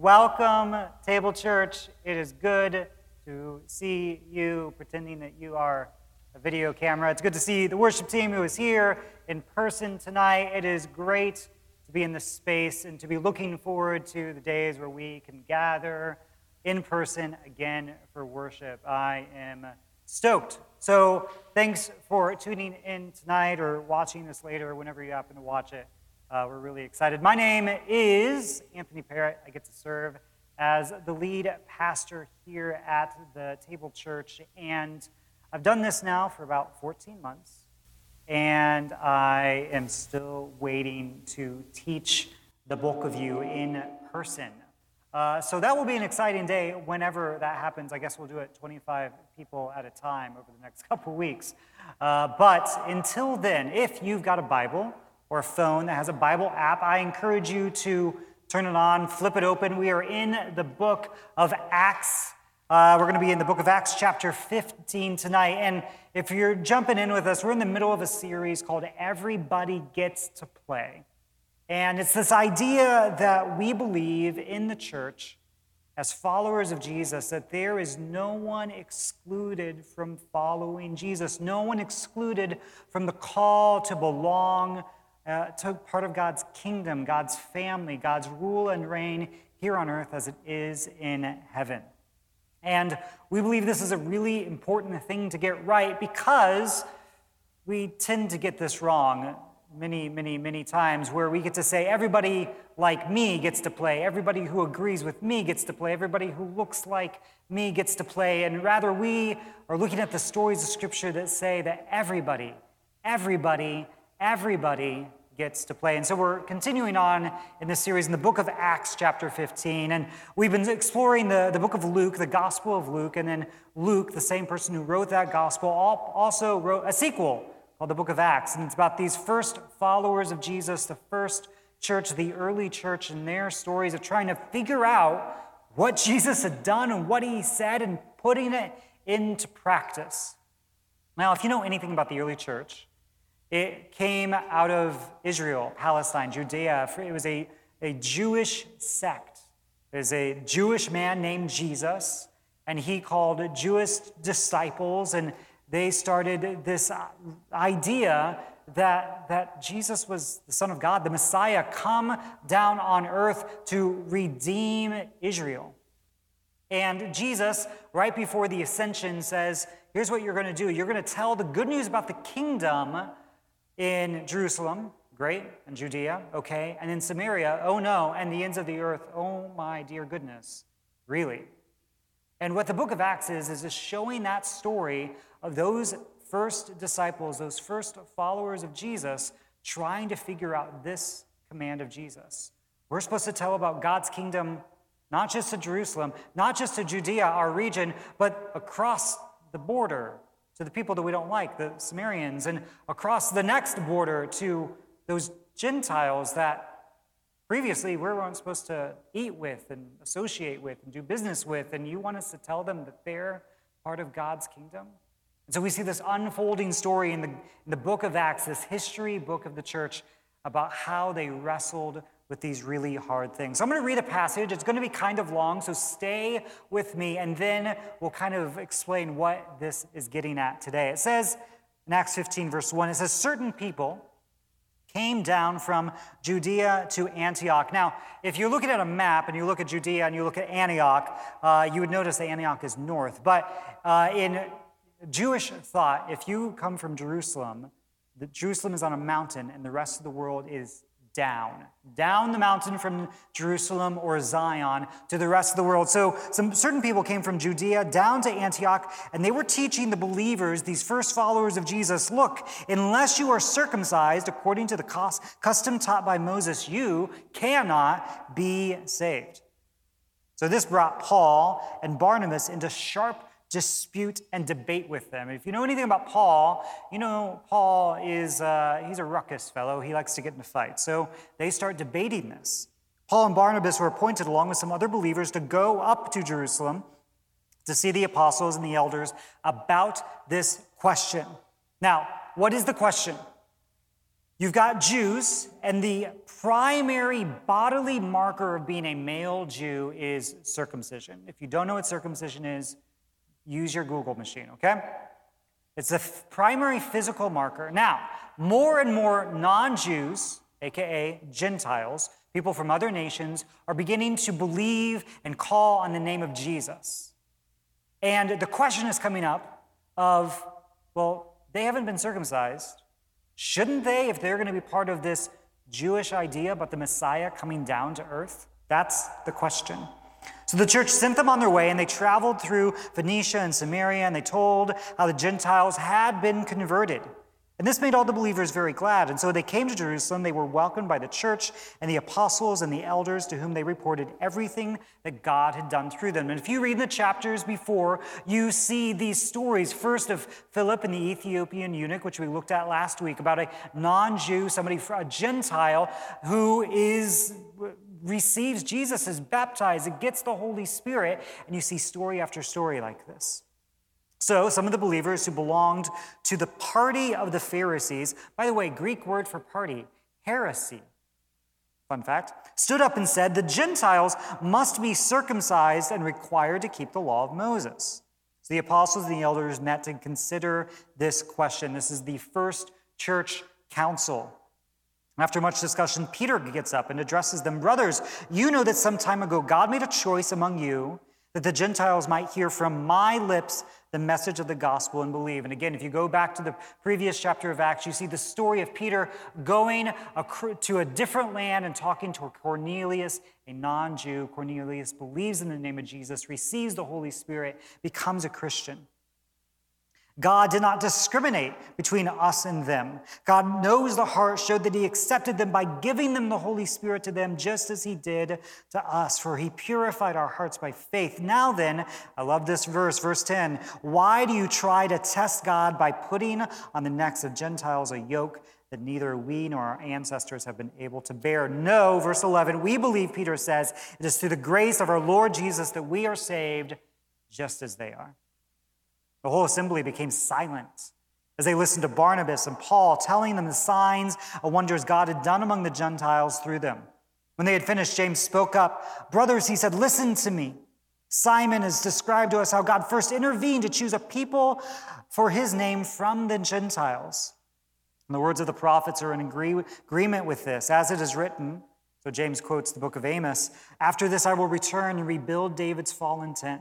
Welcome, Table Church. It is good to see you pretending that you are a video camera. It's good to see the worship team who is here in person tonight. It is great to be in this space and to be looking forward to the days where we can gather in person again for worship. I am stoked. So, thanks for tuning in tonight or watching this later, whenever you happen to watch it. Uh, we're really excited. My name is Anthony Parrott. I get to serve as the lead pastor here at the Table Church, and I've done this now for about 14 months, and I am still waiting to teach the bulk of you in person. Uh, so that will be an exciting day whenever that happens. I guess we'll do it 25 people at a time over the next couple weeks. Uh, but until then, if you've got a Bible, or phone that has a Bible app, I encourage you to turn it on, flip it open. We are in the book of Acts. Uh, we're going to be in the book of Acts, chapter 15 tonight. And if you're jumping in with us, we're in the middle of a series called Everybody Gets to Play. And it's this idea that we believe in the church as followers of Jesus that there is no one excluded from following Jesus, no one excluded from the call to belong uh, to part of God's kingdom, God's family, God's rule and reign here on earth as it is in heaven. And we believe this is a really important thing to get right because we tend to get this wrong many, many, many times where we get to say, everybody like me gets to play, everybody who agrees with me gets to play, everybody who looks like me gets to play. And rather, we are looking at the stories of Scripture that say that everybody, everybody everybody gets to play. And so we're continuing on in this series in the book of Acts, chapter 15. And we've been exploring the, the book of Luke, the Gospel of Luke. And then Luke, the same person who wrote that gospel, also wrote a sequel called the book of Acts. And it's about these first followers of Jesus, the first church, the early church, and their stories of trying to figure out what Jesus had done and what he said and putting it into practice. Now, if you know anything about the early church, it came out of Israel, Palestine, Judea. It was a, a Jewish sect. There's a Jewish man named Jesus, and he called Jewish disciples, and they started this uh, idea that, that Jesus was the Son of God, the Messiah, come down on earth to redeem Israel. And Jesus, right before the ascension, says, Here's what you're going to do. You're going to tell the good news about the kingdom in Jerusalem, great, and Judea, okay, and in Samaria, oh no, and the ends of the earth, oh my dear goodness, really. And what the book of Acts is, is just showing that story of those first disciples, those first followers of Jesus, trying to figure out this command of Jesus. We're supposed to tell about God's kingdom, not just to Jerusalem, not just to Judea, our region, but across the border to the people that we don't like, the Samaritans, and across the next border to those Gentiles that previously we weren't supposed to eat with and associate with and do business with, and you want us to tell them that they're part of God's kingdom? And so we see this unfolding story in the, in the book of Acts, this history book of the church, about how they wrestled with these really hard things. So I'm going to read a passage. It's going to be kind of long, so stay with me, and then we'll kind of explain what this is getting at today. It says in Acts 15, verse 1, it says, Certain people came down from Judea to Antioch. Now, if you're looking at a map and you look at Judea and you look at Antioch, uh, you would notice that Antioch is north. But uh, in Jewish thought, if you come from Jerusalem, Jerusalem is on a mountain and the rest of the world is down, down the mountain from Jerusalem or Zion to the rest of the world. So, some certain people came from Judea down to Antioch, and they were teaching the believers, these first followers of Jesus, look, unless you are circumcised according to the custom taught by Moses, you cannot be saved. So, this brought Paul and Barnabas into sharp dispute and debate with them. If you know anything about Paul, you know Paul is uh, he's a ruckus fellow. He likes to get in a fight. So they start debating this. Paul and Barnabas were appointed along with some other believers to go up to Jerusalem to see the apostles and the elders about this question. Now, what is the question? You've got Jews, and the primary bodily marker of being a male Jew is circumcision. If you don't know what circumcision is, use your Google machine, okay? It's the f- primary physical marker. Now, more and more non Jews, aka Gentiles, people from other nations, are beginning to believe and call on the name of Jesus. And the question is coming up of, well, they haven't been circumcised. Shouldn't they, if they're going to be part of this Jewish idea about the Messiah coming down to earth? That's the question. So the church sent them on their way, and they traveled through Phoenicia and Samaria, and they told how the Gentiles had been converted. And this made all the believers very glad. And so they came to Jerusalem. They were welcomed by the church and the apostles and the elders to whom they reported everything that God had done through them. And if you read the chapters before, you see these stories first of Philip and the Ethiopian eunuch, which we looked at last week, about a non Jew, somebody, a Gentile, who is receives Jesus, is baptized, and gets the Holy Spirit. And you see story after story like this. So, some of the believers who belonged to the party of the Pharisees, by the way, Greek word for party, heresy, fun fact, stood up and said, The Gentiles must be circumcised and required to keep the law of Moses. So the apostles and the elders met to consider this question. This is the first church council. After much discussion, Peter gets up and addresses them Brothers, you know that some time ago God made a choice among you that the Gentiles might hear from my lips the message of the gospel and believe. And again, if you go back to the previous chapter of Acts, you see the story of Peter going to a different land and talking to Cornelius, a non Jew. Cornelius believes in the name of Jesus, receives the Holy Spirit, becomes a Christian. God did not discriminate between us and them. God knows the heart, showed that He accepted them by giving them the Holy Spirit to them, just as He did to us, for He purified our hearts by faith. Now then, I love this verse, verse 10. Why do you try to test God by putting on the necks of Gentiles a yoke that neither we nor our ancestors have been able to bear? No, verse 11, we believe, Peter says, it is through the grace of our Lord Jesus that we are saved just as they are. The whole assembly became silent as they listened to Barnabas and Paul telling them the signs and wonders God had done among the Gentiles through them. When they had finished, James spoke up. Brothers, he said, listen to me. Simon has described to us how God first intervened to choose a people for his name from the Gentiles. And the words of the prophets are in agree- agreement with this, as it is written. So James quotes the book of Amos After this, I will return and rebuild David's fallen tent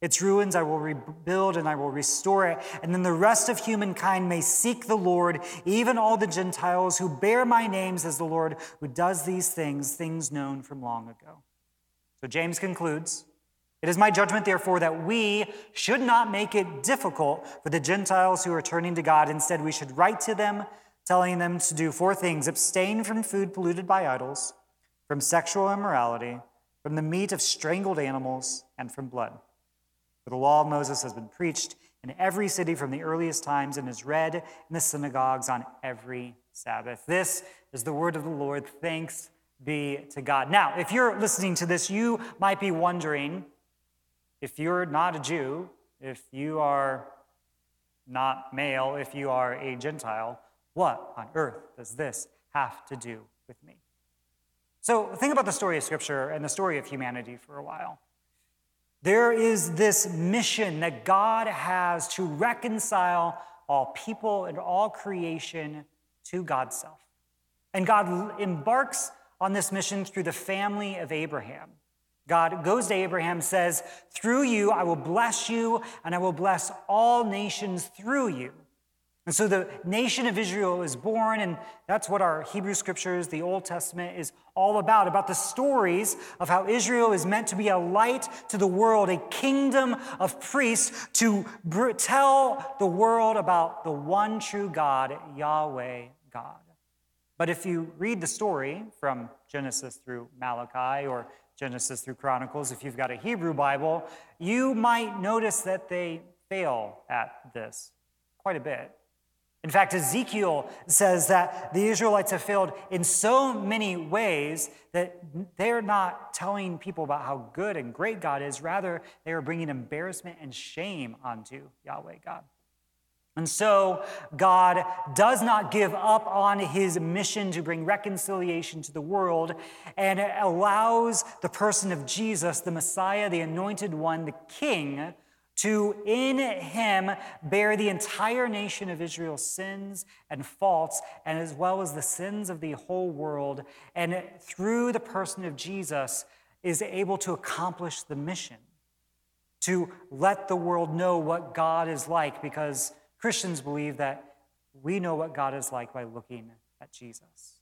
its ruins I will rebuild and I will restore it. And then the rest of humankind may seek the Lord, even all the Gentiles who bear my name, says the Lord, who does these things, things known from long ago. So James concludes It is my judgment, therefore, that we should not make it difficult for the Gentiles who are turning to God. Instead, we should write to them, telling them to do four things abstain from food polluted by idols, from sexual immorality, from the meat of strangled animals, and from blood. For the law of Moses has been preached in every city from the earliest times and is read in the synagogues on every Sabbath. This is the word of the Lord. Thanks be to God. Now, if you're listening to this, you might be wondering if you're not a Jew, if you are not male, if you are a Gentile, what on earth does this have to do with me? So, think about the story of Scripture and the story of humanity for a while. There is this mission that God has to reconcile all people and all creation to God's self. And God embarks on this mission through the family of Abraham. God goes to Abraham, says, Through you I will bless you, and I will bless all nations through you. And so the nation of Israel is born, and that's what our Hebrew scriptures, the Old Testament, is all about about the stories of how Israel is meant to be a light to the world, a kingdom of priests to tell the world about the one true God, Yahweh God. But if you read the story from Genesis through Malachi or Genesis through Chronicles, if you've got a Hebrew Bible, you might notice that they fail at this quite a bit. In fact, Ezekiel says that the Israelites have failed in so many ways that they're not telling people about how good and great God is. Rather, they are bringing embarrassment and shame onto Yahweh God. And so, God does not give up on his mission to bring reconciliation to the world and allows the person of Jesus, the Messiah, the anointed one, the King, to in him bear the entire nation of Israel's sins and faults, and as well as the sins of the whole world. And through the person of Jesus, is able to accomplish the mission to let the world know what God is like because Christians believe that we know what God is like by looking at Jesus.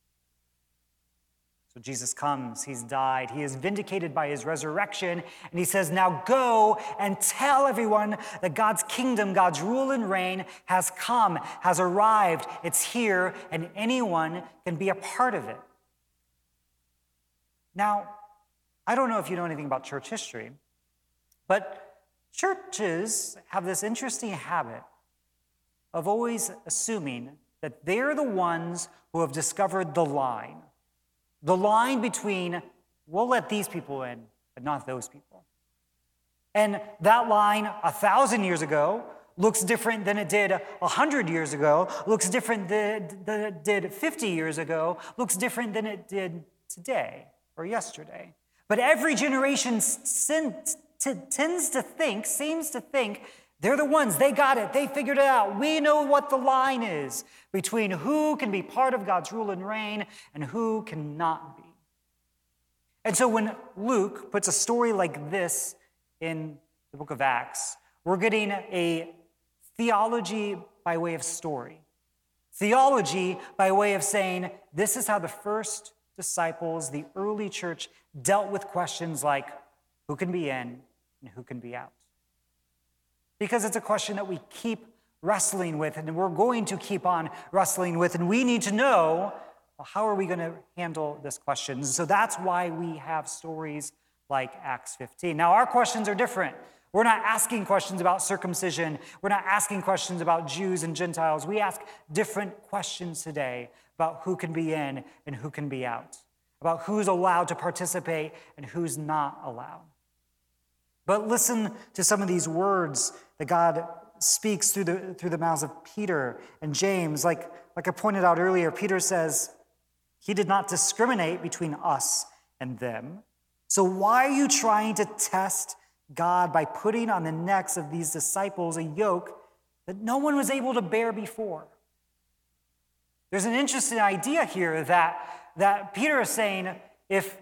So Jesus comes, he's died, he is vindicated by his resurrection, and he says, Now go and tell everyone that God's kingdom, God's rule and reign has come, has arrived, it's here, and anyone can be a part of it. Now, I don't know if you know anything about church history, but churches have this interesting habit of always assuming that they're the ones who have discovered the line. The line between, we'll let these people in, but not those people. And that line, a thousand years ago, looks different than it did a hundred years ago, looks different than it did 50 years ago, looks different than it did today or yesterday. But every generation tends to think, seems to think, they're the ones, they got it, they figured it out. We know what the line is between who can be part of God's rule and reign and who cannot be. And so when Luke puts a story like this in the book of Acts, we're getting a theology by way of story. Theology by way of saying, this is how the first disciples, the early church, dealt with questions like who can be in and who can be out because it's a question that we keep wrestling with and we're going to keep on wrestling with. And we need to know well, how are we going to handle this question? So that's why we have stories like Acts 15. Now, our questions are different. We're not asking questions about circumcision. We're not asking questions about Jews and Gentiles. We ask different questions today about who can be in and who can be out, about who's allowed to participate and who's not allowed. But listen to some of these words that God speaks through the, through the mouths of Peter and James. Like, like I pointed out earlier, Peter says, He did not discriminate between us and them. So why are you trying to test God by putting on the necks of these disciples a yoke that no one was able to bear before? There's an interesting idea here that, that Peter is saying if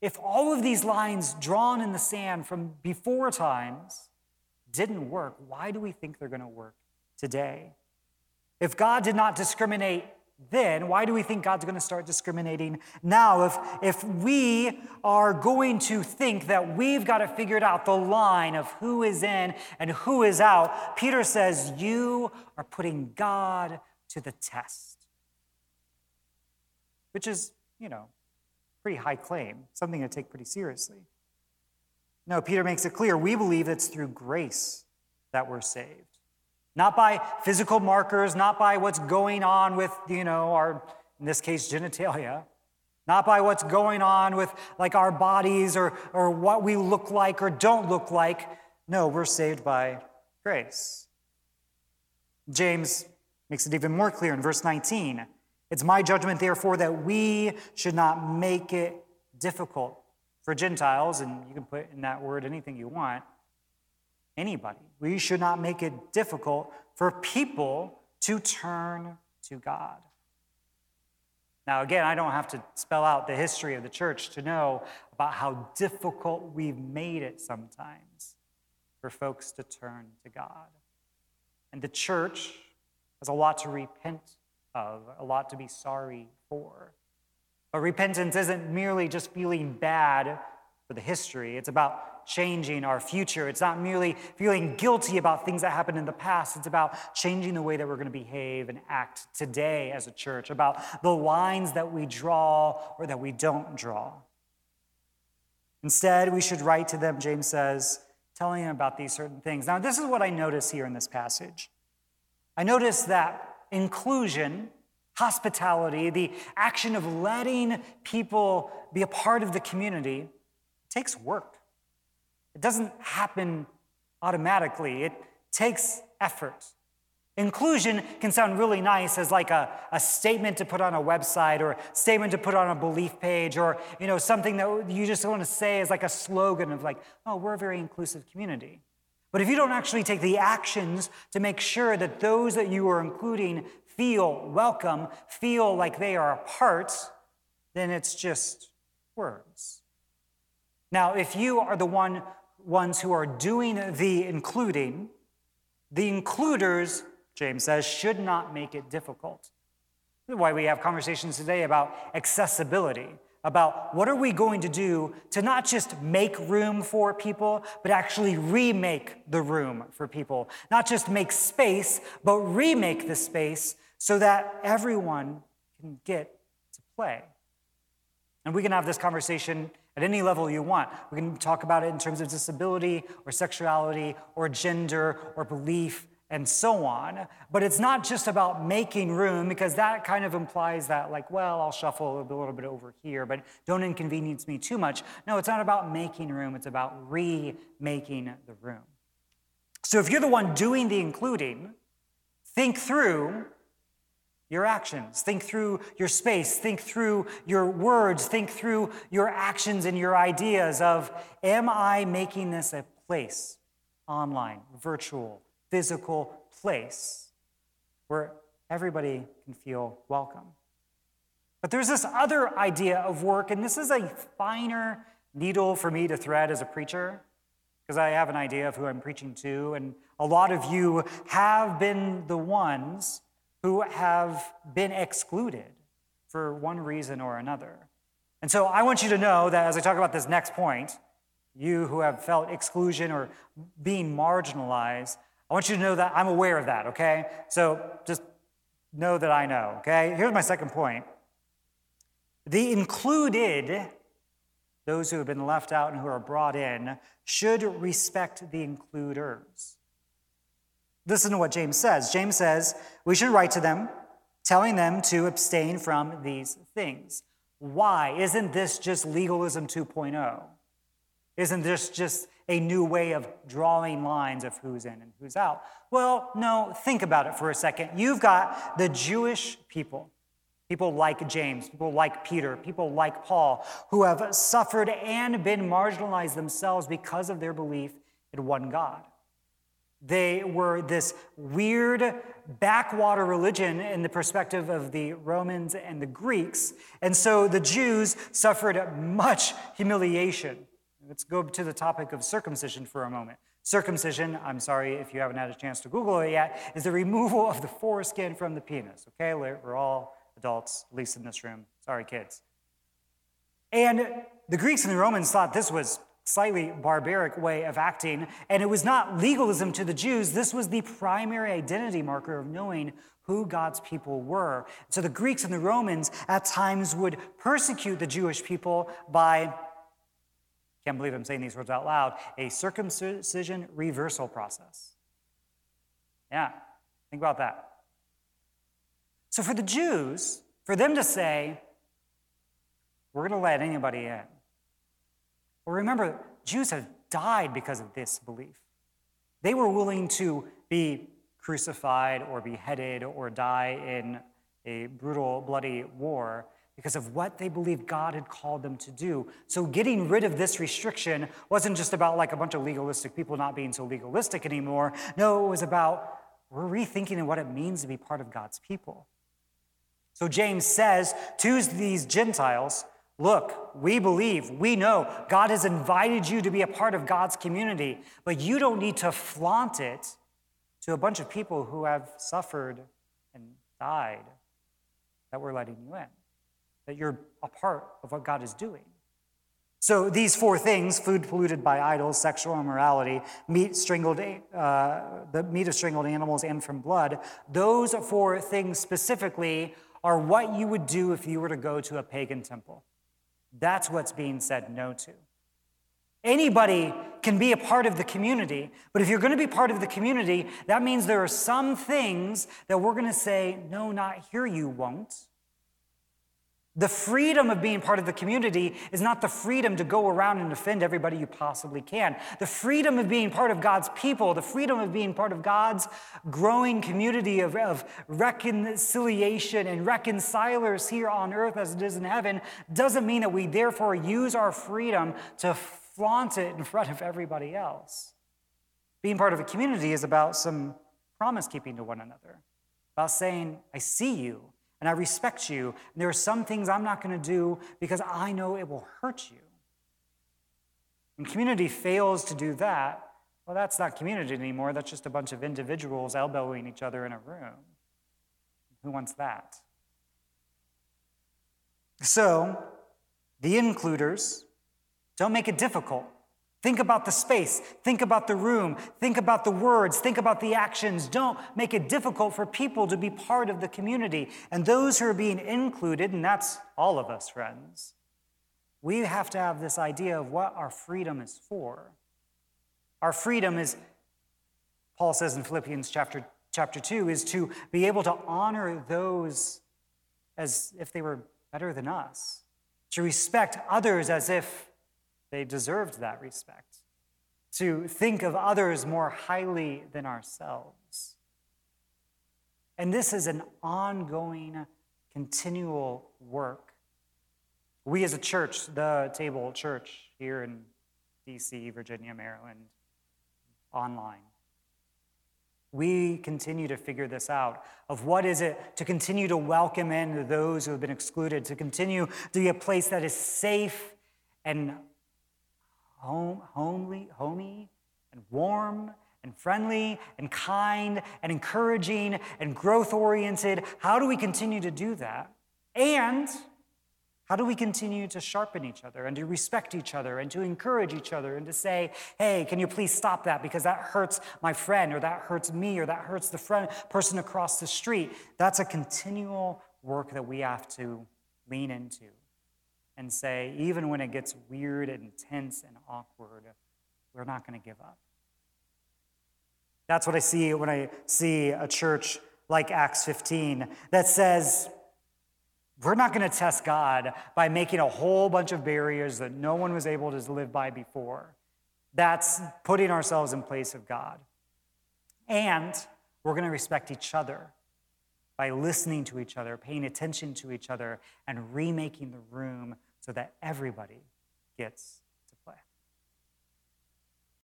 if all of these lines drawn in the sand from before times didn't work, why do we think they're going to work today? If God did not discriminate then, why do we think God's going to start discriminating now? If, if we are going to think that we've got to figure out the line of who is in and who is out, Peter says, You are putting God to the test. Which is, you know, pretty high claim, something to take pretty seriously. No, Peter makes it clear we believe it's through grace that we're saved. Not by physical markers, not by what's going on with, you know, our, in this case, genitalia, not by what's going on with like our bodies or, or what we look like or don't look like. No, we're saved by grace. James makes it even more clear in verse 19. It's my judgment, therefore, that we should not make it difficult for Gentiles, and you can put in that word anything you want, anybody. We should not make it difficult for people to turn to God. Now, again, I don't have to spell out the history of the church to know about how difficult we've made it sometimes for folks to turn to God. And the church has a lot to repent of, a lot to be sorry for. But repentance isn't merely just feeling bad for the history, it's about changing our future. It's not merely feeling guilty about things that happened in the past, it's about changing the way that we're going to behave and act today as a church, about the lines that we draw or that we don't draw. Instead, we should write to them, James says, telling them about these certain things. Now, this is what I notice here in this passage. I notice that inclusion, hospitality, the action of letting people be a part of the community takes work. It doesn't happen automatically, it takes effort. Inclusion can sound really nice as like a, a statement to put on a website or a statement to put on a belief page or you know something that you just want to say as like a slogan of like, oh, we're a very inclusive community. But if you don't actually take the actions to make sure that those that you are including feel welcome, feel like they are a part, then it's just words. Now, if you are the one ones who are doing the including, the includers James says, should not make it difficult. This is why we have conversations today about accessibility, about what are we going to do to not just make room for people, but actually remake the room for people. Not just make space, but remake the space so that everyone can get to play. And we can have this conversation at any level you want. We can talk about it in terms of disability or sexuality or gender or belief and so on. But it's not just about making room because that kind of implies that, like, well, I'll shuffle a little bit over here, but don't inconvenience me too much. No, it's not about making room, it's about remaking the room. So if you're the one doing the including, think through your actions, think through your space, think through your words, think through your actions and your ideas of, am I making this a place online, virtual, physical place where everybody can feel welcome. But there's this other idea of work, and this is a finer needle for me to thread as a preacher, because I have an idea of who I'm preaching to, and a lot of you have been the ones who have been excluded for one reason or another. And so I want you to know that as I talk about this next point, you who have felt exclusion or being marginalized, I want you to know that I'm aware of that, okay? So just know that I know, okay? Here's my second point. The included, those who have been left out and who are brought in, should respect the includers. Listen to what James says. James says, We should write to them, telling them to abstain from these things. Why? Isn't this just legalism 2.0? Isn't this just a new way of drawing lines of who's in and who's out. Well, no, think about it for a second. You've got the Jewish people, people like James, people like Peter, people like Paul, who have suffered and been marginalized themselves because of their belief in one God. They were this weird backwater religion in the perspective of the Romans and the Greeks. And so the Jews suffered much humiliation Let's go to the topic of circumcision for a moment. Circumcision, I'm sorry if you haven't had a chance to Google it yet, is the removal of the foreskin from the penis. Okay, we're all adults, at least in this room. Sorry, kids. And the Greeks and the Romans thought this was slightly barbaric way of acting, and it was not legalism to the Jews. This was the primary identity marker of knowing who God's people were. So the Greeks and the Romans at times would persecute the Jewish people by can't believe I'm saying these words out loud, a circumcision reversal process. Yeah, think about that. So for the Jews, for them to say, we're going to let anybody in. Well, remember, Jews have died because of this belief. They were willing to be crucified or beheaded or die in a brutal, bloody war because of what they believed God had called them to do. So getting rid of this restriction wasn't just about like a bunch of legalistic people not being so legalistic anymore. No, it was about we're rethinking what it means to be part of God's people. So James says to these Gentiles, Look, we believe, we know God has invited you to be a part of God's community, but you don't need to flaunt it to a bunch of people who have suffered and died that we're letting you in that you're a part of what God is doing. So these four things food polluted by idols, sexual immorality, meat, strangled, uh, the meat of strangled animals, and from blood those four things specifically are what you would do if you were to go to a pagan temple. That's what's being said no to. Anybody can be a part of the community, but if you're going to be part of the community, that means there are some things that we're going to say, no, not here, you won't. The freedom of being part of the community is not the freedom to go around and offend everybody you possibly can. The freedom of being part of God's people, the freedom of being part of God's growing community of, of reconciliation and reconcilers here on earth as it is in heaven, doesn't mean that we therefore use our freedom to flaunt it in front of everybody else. Being part of a community is about some promise keeping to one another, about saying, I see you and I respect you. And there are some things I'm not going to do because I know it will hurt you. When community fails to do that, well, that's not community anymore. That's just a bunch of individuals elbowing each other in a room. Who wants that? So, the includers don't make it difficult. Think about the space, think about the room, think about the words, think about the actions. Don't make it difficult for people to be part of the community. And those who are being included, and that's all of us, friends, we have to have this idea of what our freedom is for. Our freedom is, Paul says in Philippians chapter, chapter 2, is to be able to honor those as if they were better than us, to respect others as if they deserved that respect, to think of others more highly than ourselves. And this is an ongoing, continual work. We as a church, the Table Church here in DC, Virginia, Maryland, online, we continue to figure this out of what is it to continue to welcome in those who have been excluded, to continue to be a place that is safe and home, homely, homey, and warm, and friendly, and kind, and encouraging, and growth oriented. How do we continue to do that? And how do we continue to sharpen each other and to respect each other and to encourage each other and to say, hey, can you please stop that because that hurts my friend or that hurts me or that hurts the friend, person across the street? That's a continual work that we have to lean into and say, even when it gets weird and tense and awkward, we're not going to give up. That's what I see when I see a church like Acts 15 that says, we're not going to test God by making a whole bunch of barriers that no one was able to live by before. That's putting ourselves in place of God. And we're going to respect each other by listening to each other, paying attention to each other, and remaking the room so that everybody gets